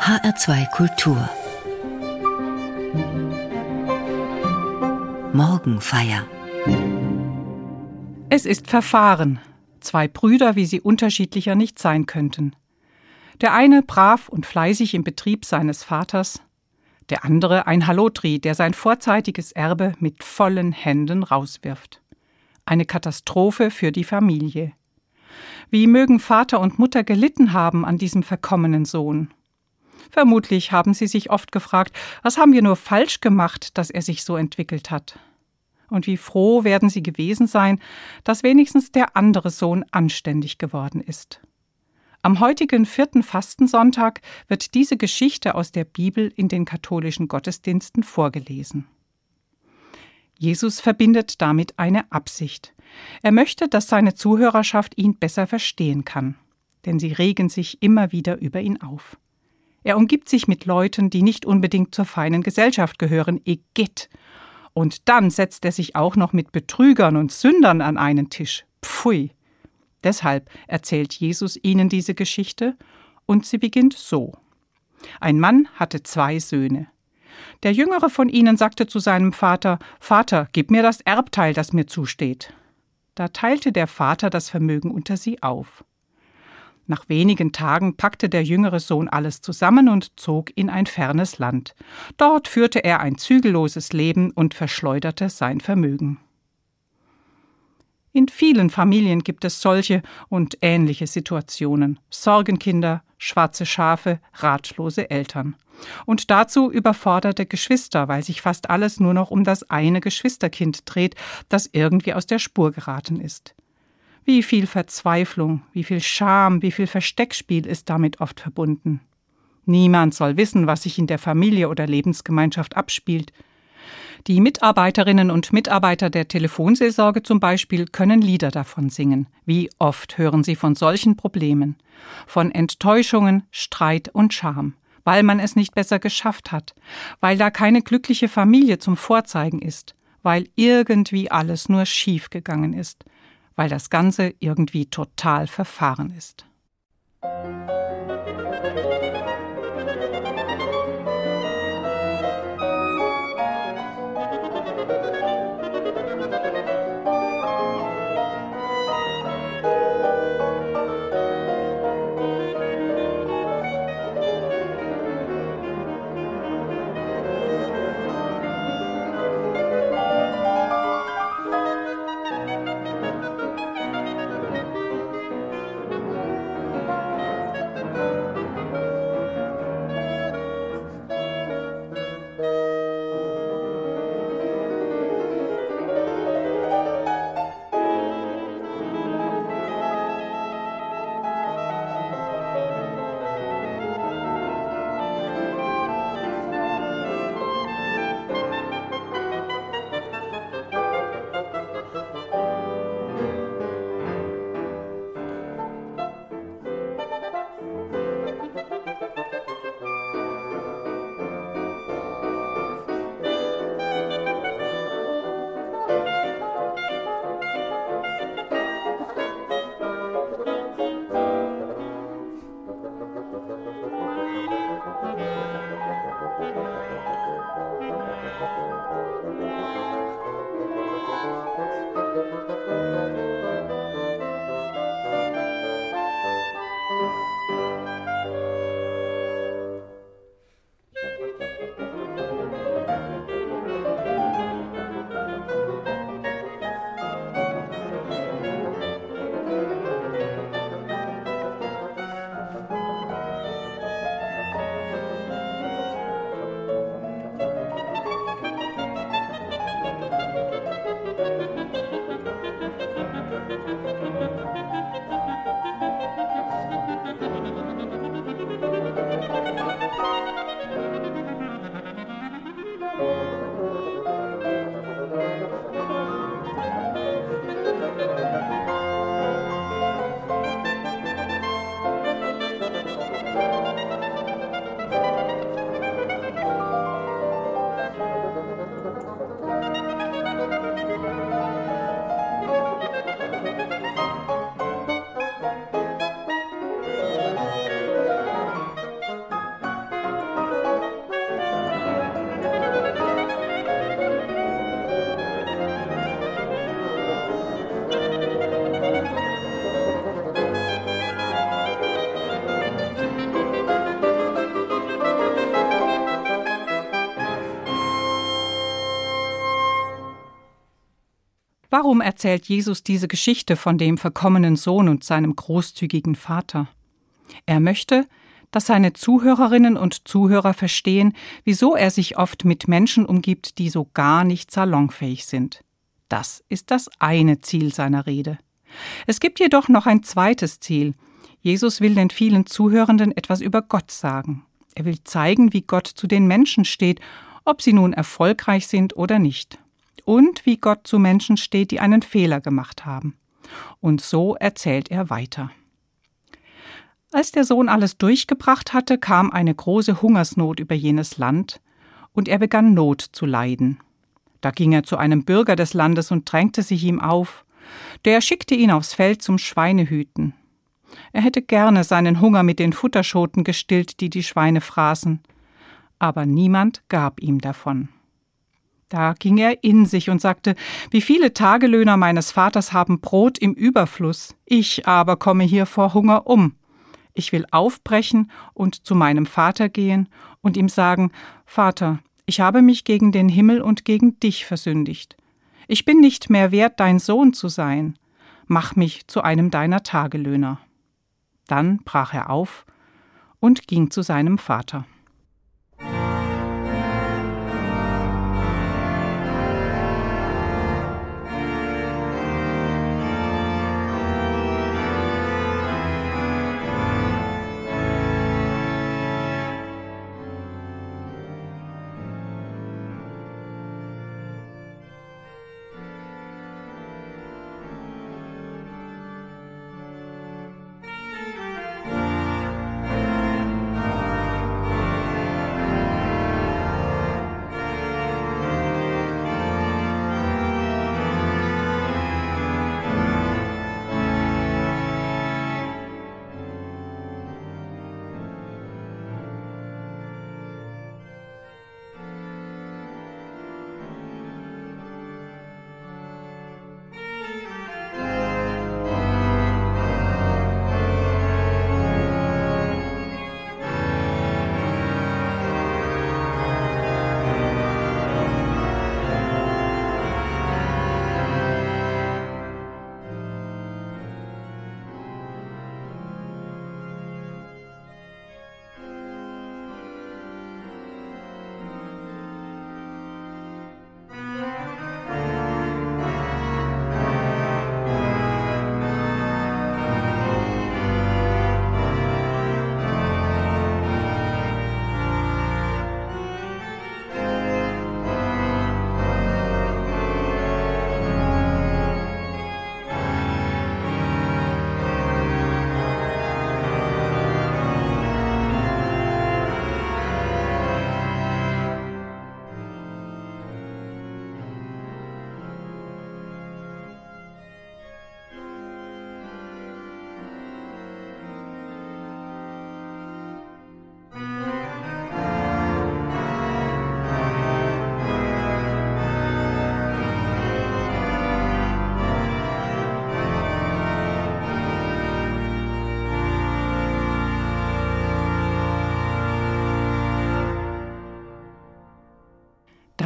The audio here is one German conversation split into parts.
HR2 Kultur Morgenfeier Es ist Verfahren. Zwei Brüder, wie sie unterschiedlicher nicht sein könnten. Der eine brav und fleißig im Betrieb seines Vaters, der andere ein Hallotri, der sein vorzeitiges Erbe mit vollen Händen rauswirft. Eine Katastrophe für die Familie. Wie mögen Vater und Mutter gelitten haben an diesem verkommenen Sohn. Vermutlich haben sie sich oft gefragt, was haben wir nur falsch gemacht, dass er sich so entwickelt hat. Und wie froh werden sie gewesen sein, dass wenigstens der andere Sohn anständig geworden ist. Am heutigen vierten Fastensonntag wird diese Geschichte aus der Bibel in den katholischen Gottesdiensten vorgelesen. Jesus verbindet damit eine Absicht. Er möchte, dass seine Zuhörerschaft ihn besser verstehen kann, denn sie regen sich immer wieder über ihn auf. Er umgibt sich mit Leuten, die nicht unbedingt zur feinen Gesellschaft gehören, Eget. Und dann setzt er sich auch noch mit Betrügern und Sündern an einen Tisch. Pfui. Deshalb erzählt Jesus ihnen diese Geschichte, und sie beginnt so. Ein Mann hatte zwei Söhne. Der jüngere von ihnen sagte zu seinem Vater Vater, gib mir das Erbteil, das mir zusteht. Da teilte der Vater das Vermögen unter sie auf. Nach wenigen Tagen packte der jüngere Sohn alles zusammen und zog in ein fernes Land. Dort führte er ein zügelloses Leben und verschleuderte sein Vermögen. In vielen Familien gibt es solche und ähnliche Situationen. Sorgenkinder, schwarze Schafe, ratlose Eltern. Und dazu überforderte Geschwister, weil sich fast alles nur noch um das eine Geschwisterkind dreht, das irgendwie aus der Spur geraten ist. Wie viel Verzweiflung, wie viel Scham, wie viel Versteckspiel ist damit oft verbunden. Niemand soll wissen, was sich in der Familie oder Lebensgemeinschaft abspielt. Die Mitarbeiterinnen und Mitarbeiter der Telefonseelsorge zum Beispiel können Lieder davon singen. Wie oft hören sie von solchen Problemen, von Enttäuschungen, Streit und Scham, weil man es nicht besser geschafft hat, weil da keine glückliche Familie zum Vorzeigen ist, weil irgendwie alles nur schief gegangen ist, weil das Ganze irgendwie total verfahren ist. Warum erzählt Jesus diese Geschichte von dem verkommenen Sohn und seinem großzügigen Vater? Er möchte, dass seine Zuhörerinnen und Zuhörer verstehen, wieso er sich oft mit Menschen umgibt, die so gar nicht salonfähig sind. Das ist das eine Ziel seiner Rede. Es gibt jedoch noch ein zweites Ziel. Jesus will den vielen Zuhörenden etwas über Gott sagen. Er will zeigen, wie Gott zu den Menschen steht, ob sie nun erfolgreich sind oder nicht und wie Gott zu Menschen steht, die einen Fehler gemacht haben. Und so erzählt er weiter. Als der Sohn alles durchgebracht hatte, kam eine große Hungersnot über jenes Land, und er begann Not zu leiden. Da ging er zu einem Bürger des Landes und drängte sich ihm auf. Der schickte ihn aufs Feld zum Schweinehüten. Er hätte gerne seinen Hunger mit den Futterschoten gestillt, die die Schweine fraßen, aber niemand gab ihm davon. Da ging er in sich und sagte, wie viele Tagelöhner meines Vaters haben Brot im Überfluss, ich aber komme hier vor Hunger um. Ich will aufbrechen und zu meinem Vater gehen und ihm sagen, Vater, ich habe mich gegen den Himmel und gegen dich versündigt. Ich bin nicht mehr wert, dein Sohn zu sein. Mach mich zu einem deiner Tagelöhner. Dann brach er auf und ging zu seinem Vater.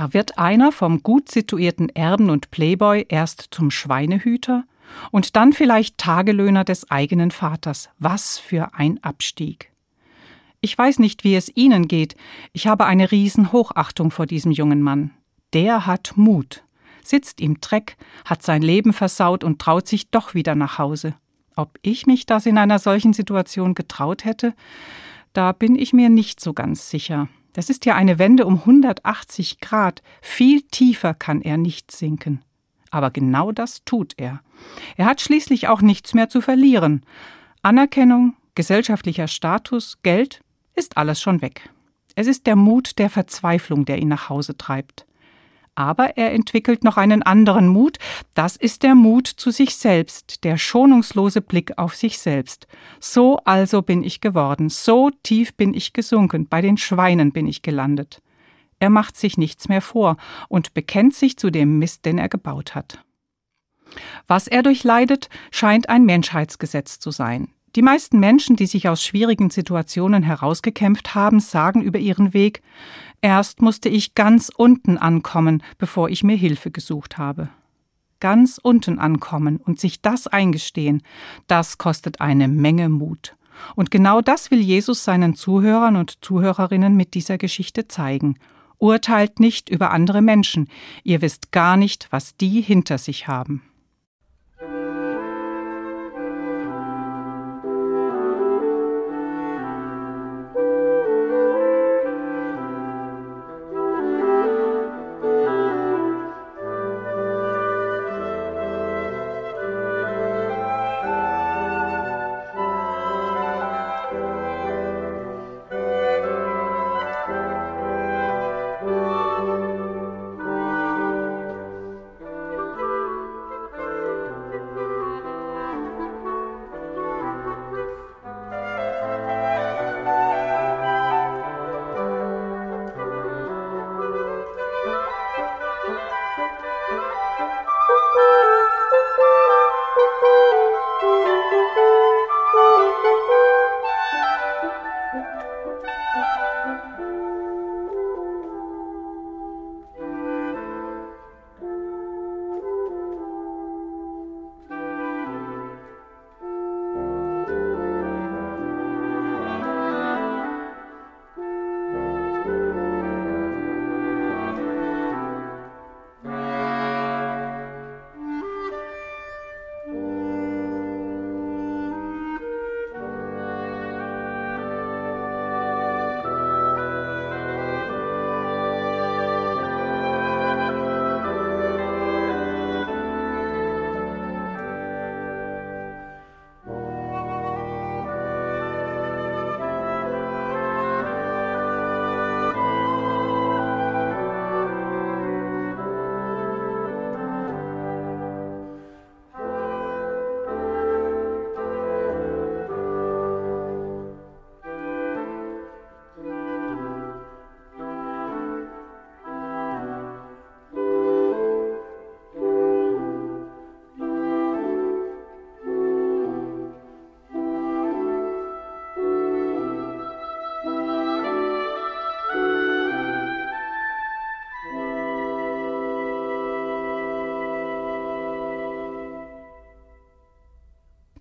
Da wird einer vom gut situierten Erben und Playboy erst zum Schweinehüter und dann vielleicht Tagelöhner des eigenen Vaters. Was für ein Abstieg. Ich weiß nicht, wie es Ihnen geht. Ich habe eine Riesenhochachtung vor diesem jungen Mann. Der hat Mut, sitzt im Dreck, hat sein Leben versaut und traut sich doch wieder nach Hause. Ob ich mich das in einer solchen Situation getraut hätte, da bin ich mir nicht so ganz sicher. Das ist ja eine Wende um 180 Grad. Viel tiefer kann er nicht sinken. Aber genau das tut er. Er hat schließlich auch nichts mehr zu verlieren. Anerkennung, gesellschaftlicher Status, Geld ist alles schon weg. Es ist der Mut der Verzweiflung, der ihn nach Hause treibt. Aber er entwickelt noch einen anderen Mut, das ist der Mut zu sich selbst, der schonungslose Blick auf sich selbst. So also bin ich geworden, so tief bin ich gesunken, bei den Schweinen bin ich gelandet. Er macht sich nichts mehr vor und bekennt sich zu dem Mist, den er gebaut hat. Was er durchleidet, scheint ein Menschheitsgesetz zu sein. Die meisten Menschen, die sich aus schwierigen Situationen herausgekämpft haben, sagen über ihren Weg, erst musste ich ganz unten ankommen, bevor ich mir Hilfe gesucht habe. ganz unten ankommen und sich das eingestehen, das kostet eine Menge Mut. Und genau das will Jesus seinen Zuhörern und Zuhörerinnen mit dieser Geschichte zeigen. Urteilt nicht über andere Menschen, ihr wisst gar nicht, was die hinter sich haben.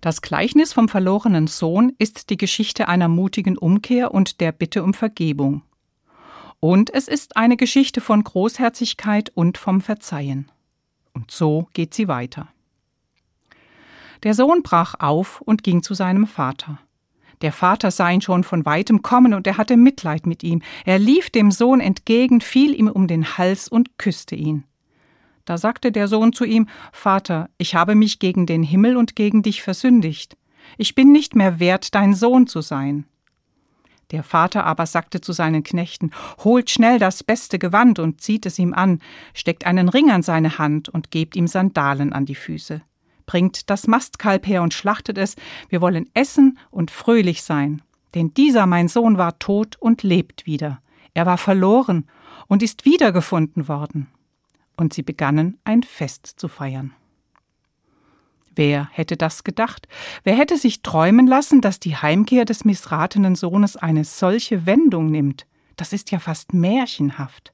Das Gleichnis vom verlorenen Sohn ist die Geschichte einer mutigen Umkehr und der Bitte um Vergebung. Und es ist eine Geschichte von Großherzigkeit und vom Verzeihen. Und so geht sie weiter. Der Sohn brach auf und ging zu seinem Vater. Der Vater sah ihn schon von weitem kommen und er hatte Mitleid mit ihm. Er lief dem Sohn entgegen, fiel ihm um den Hals und küsste ihn. Da sagte der Sohn zu ihm Vater, ich habe mich gegen den Himmel und gegen dich versündigt. Ich bin nicht mehr wert, dein Sohn zu sein. Der Vater aber sagte zu seinen Knechten Holt schnell das beste Gewand und zieht es ihm an, steckt einen Ring an seine Hand und gebt ihm Sandalen an die Füße. Bringt das Mastkalb her und schlachtet es, wir wollen essen und fröhlich sein. Denn dieser mein Sohn war tot und lebt wieder. Er war verloren und ist wiedergefunden worden und sie begannen ein Fest zu feiern. Wer hätte das gedacht? Wer hätte sich träumen lassen, dass die Heimkehr des missratenen Sohnes eine solche Wendung nimmt? Das ist ja fast märchenhaft.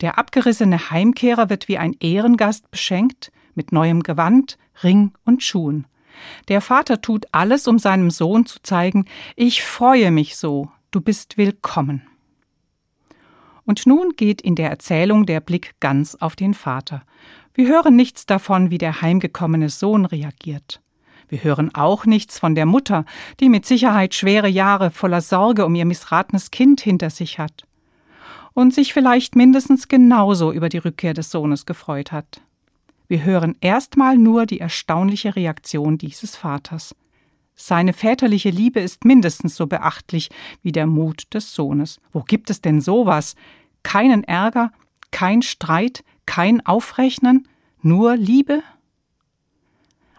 Der abgerissene Heimkehrer wird wie ein Ehrengast beschenkt, mit neuem Gewand, Ring und Schuhen. Der Vater tut alles, um seinem Sohn zu zeigen, ich freue mich so, du bist willkommen. Und nun geht in der Erzählung der Blick ganz auf den Vater. Wir hören nichts davon, wie der heimgekommene Sohn reagiert. Wir hören auch nichts von der Mutter, die mit Sicherheit schwere Jahre voller Sorge um ihr missratenes Kind hinter sich hat und sich vielleicht mindestens genauso über die Rückkehr des Sohnes gefreut hat. Wir hören erstmal nur die erstaunliche Reaktion dieses Vaters. Seine väterliche Liebe ist mindestens so beachtlich wie der Mut des Sohnes. Wo gibt es denn sowas? Keinen Ärger, kein Streit, kein Aufrechnen, nur Liebe?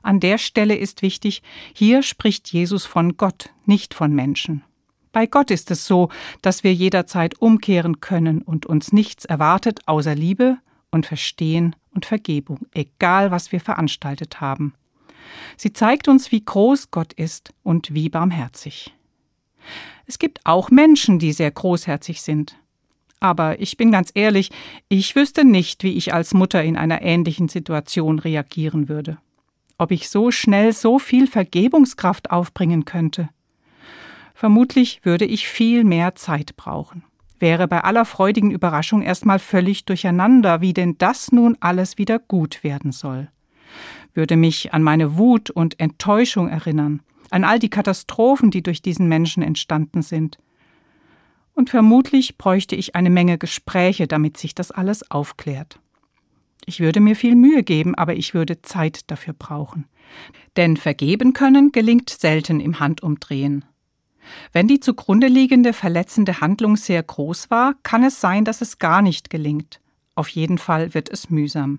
An der Stelle ist wichtig, hier spricht Jesus von Gott, nicht von Menschen. Bei Gott ist es so, dass wir jederzeit umkehren können und uns nichts erwartet außer Liebe und Verstehen und Vergebung, egal was wir veranstaltet haben. Sie zeigt uns, wie groß Gott ist und wie barmherzig. Es gibt auch Menschen, die sehr großherzig sind. Aber ich bin ganz ehrlich, ich wüsste nicht, wie ich als Mutter in einer ähnlichen Situation reagieren würde. Ob ich so schnell so viel Vergebungskraft aufbringen könnte. Vermutlich würde ich viel mehr Zeit brauchen. Wäre bei aller freudigen Überraschung erstmal völlig durcheinander, wie denn das nun alles wieder gut werden soll. Würde mich an meine Wut und Enttäuschung erinnern, an all die Katastrophen, die durch diesen Menschen entstanden sind – und vermutlich bräuchte ich eine Menge Gespräche, damit sich das alles aufklärt. Ich würde mir viel Mühe geben, aber ich würde Zeit dafür brauchen. Denn vergeben können gelingt selten im Handumdrehen. Wenn die zugrunde liegende verletzende Handlung sehr groß war, kann es sein, dass es gar nicht gelingt. Auf jeden Fall wird es mühsam.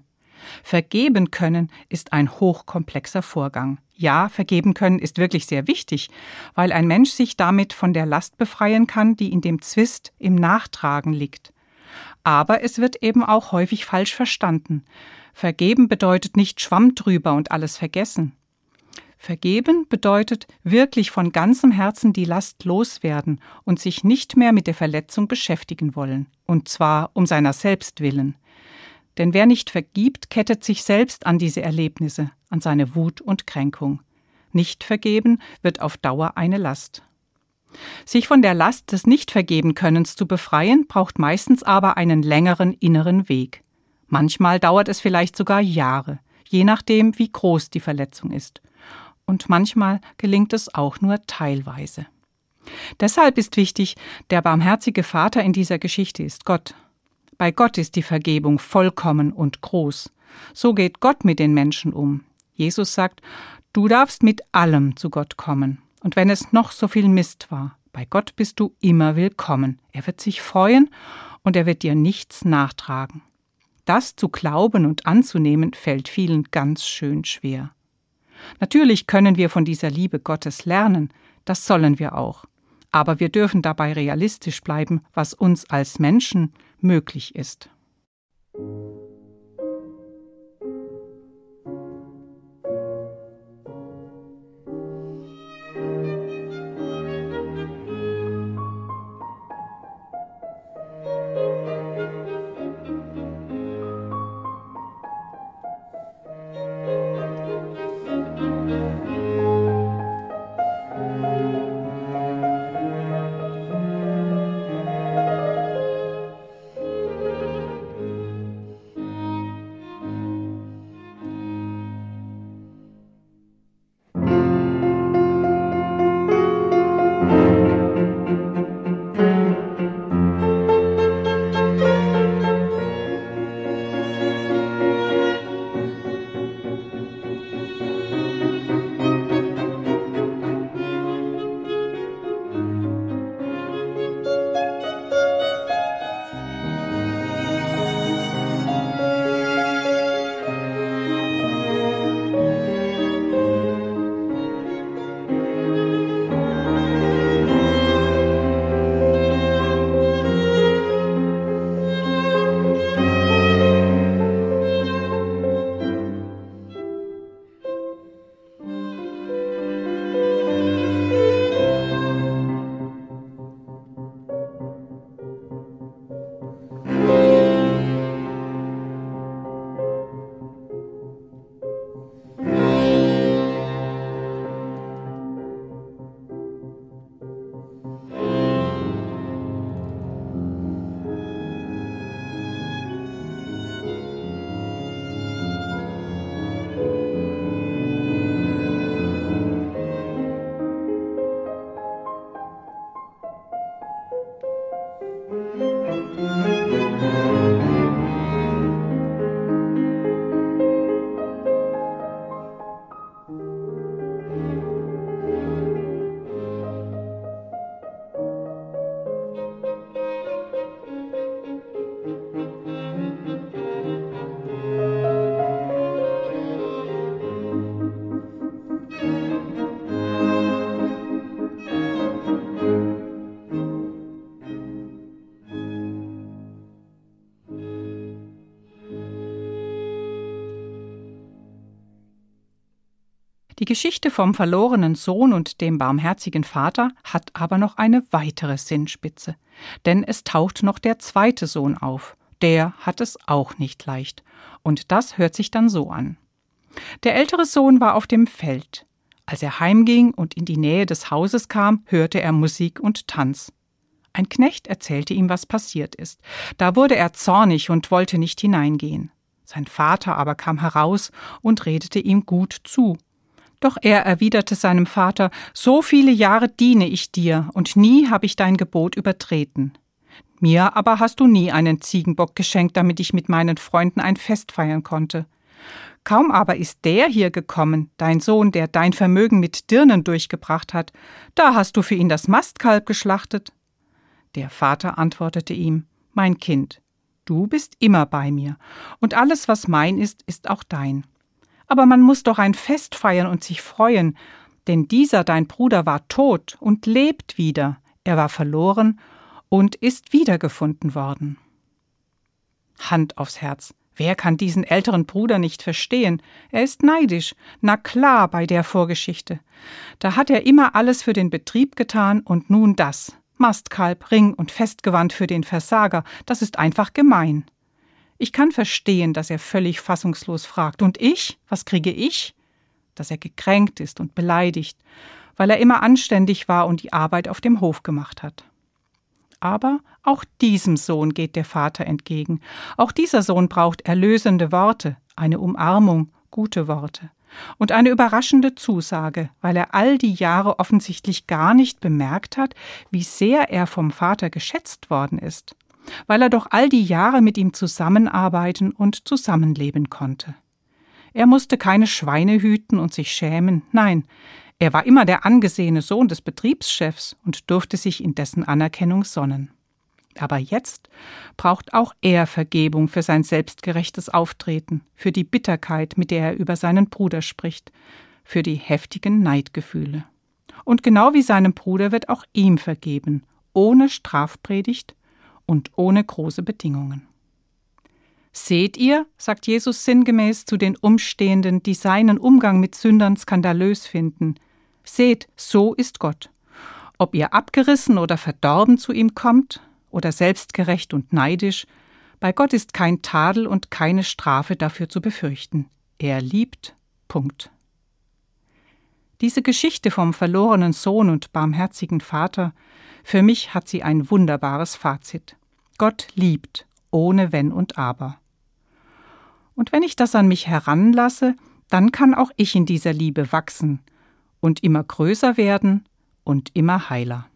Vergeben können ist ein hochkomplexer Vorgang. Ja, vergeben können ist wirklich sehr wichtig, weil ein Mensch sich damit von der Last befreien kann, die in dem Zwist im Nachtragen liegt. Aber es wird eben auch häufig falsch verstanden. Vergeben bedeutet nicht Schwamm drüber und alles vergessen. Vergeben bedeutet wirklich von ganzem Herzen die Last loswerden und sich nicht mehr mit der Verletzung beschäftigen wollen, und zwar um seiner selbst willen. Denn wer nicht vergibt, kettet sich selbst an diese Erlebnisse, an seine Wut und Kränkung. Nicht vergeben wird auf Dauer eine Last. Sich von der Last des Nichtvergebenkönnens zu befreien, braucht meistens aber einen längeren inneren Weg. Manchmal dauert es vielleicht sogar Jahre, je nachdem, wie groß die Verletzung ist. Und manchmal gelingt es auch nur teilweise. Deshalb ist wichtig, der barmherzige Vater in dieser Geschichte ist Gott, bei Gott ist die Vergebung vollkommen und groß. So geht Gott mit den Menschen um. Jesus sagt, du darfst mit allem zu Gott kommen. Und wenn es noch so viel Mist war, bei Gott bist du immer willkommen. Er wird sich freuen und er wird dir nichts nachtragen. Das zu glauben und anzunehmen fällt vielen ganz schön schwer. Natürlich können wir von dieser Liebe Gottes lernen, das sollen wir auch. Aber wir dürfen dabei realistisch bleiben, was uns als Menschen möglich ist. Die Geschichte vom verlorenen Sohn und dem barmherzigen Vater hat aber noch eine weitere Sinnspitze, denn es taucht noch der zweite Sohn auf, der hat es auch nicht leicht, und das hört sich dann so an. Der ältere Sohn war auf dem Feld. Als er heimging und in die Nähe des Hauses kam, hörte er Musik und Tanz. Ein Knecht erzählte ihm, was passiert ist. Da wurde er zornig und wollte nicht hineingehen. Sein Vater aber kam heraus und redete ihm gut zu. Doch er erwiderte seinem Vater So viele Jahre diene ich dir, und nie habe ich dein Gebot übertreten. Mir aber hast du nie einen Ziegenbock geschenkt, damit ich mit meinen Freunden ein Fest feiern konnte. Kaum aber ist der hier gekommen, dein Sohn, der dein Vermögen mit Dirnen durchgebracht hat, da hast du für ihn das Mastkalb geschlachtet. Der Vater antwortete ihm Mein Kind, du bist immer bei mir, und alles, was mein ist, ist auch dein. Aber man muss doch ein Fest feiern und sich freuen, denn dieser dein Bruder war tot und lebt wieder, er war verloren und ist wiedergefunden worden. Hand aufs Herz. Wer kann diesen älteren Bruder nicht verstehen? Er ist neidisch. Na klar bei der Vorgeschichte. Da hat er immer alles für den Betrieb getan und nun das. Mastkalb, Ring und Festgewand für den Versager. Das ist einfach gemein. Ich kann verstehen, dass er völlig fassungslos fragt. Und ich? Was kriege ich? Dass er gekränkt ist und beleidigt, weil er immer anständig war und die Arbeit auf dem Hof gemacht hat. Aber auch diesem Sohn geht der Vater entgegen. Auch dieser Sohn braucht erlösende Worte, eine Umarmung, gute Worte. Und eine überraschende Zusage, weil er all die Jahre offensichtlich gar nicht bemerkt hat, wie sehr er vom Vater geschätzt worden ist, weil er doch all die Jahre mit ihm zusammenarbeiten und zusammenleben konnte. Er musste keine Schweine hüten und sich schämen, nein, er war immer der angesehene Sohn des Betriebschefs und durfte sich in dessen Anerkennung sonnen. Aber jetzt braucht auch er Vergebung für sein selbstgerechtes Auftreten, für die Bitterkeit, mit der er über seinen Bruder spricht, für die heftigen Neidgefühle. Und genau wie seinem Bruder wird auch ihm vergeben, ohne Strafpredigt und ohne große Bedingungen. Seht ihr, sagt Jesus sinngemäß zu den Umstehenden, die seinen Umgang mit Sündern skandalös finden, Seht, so ist Gott. Ob ihr abgerissen oder verdorben zu ihm kommt, oder selbstgerecht und neidisch, bei Gott ist kein Tadel und keine Strafe dafür zu befürchten. Er liebt. Punkt. Diese Geschichte vom verlorenen Sohn und barmherzigen Vater, für mich hat sie ein wunderbares Fazit. Gott liebt, ohne Wenn und Aber. Und wenn ich das an mich heranlasse, dann kann auch ich in dieser Liebe wachsen, und immer größer werden und immer heiler.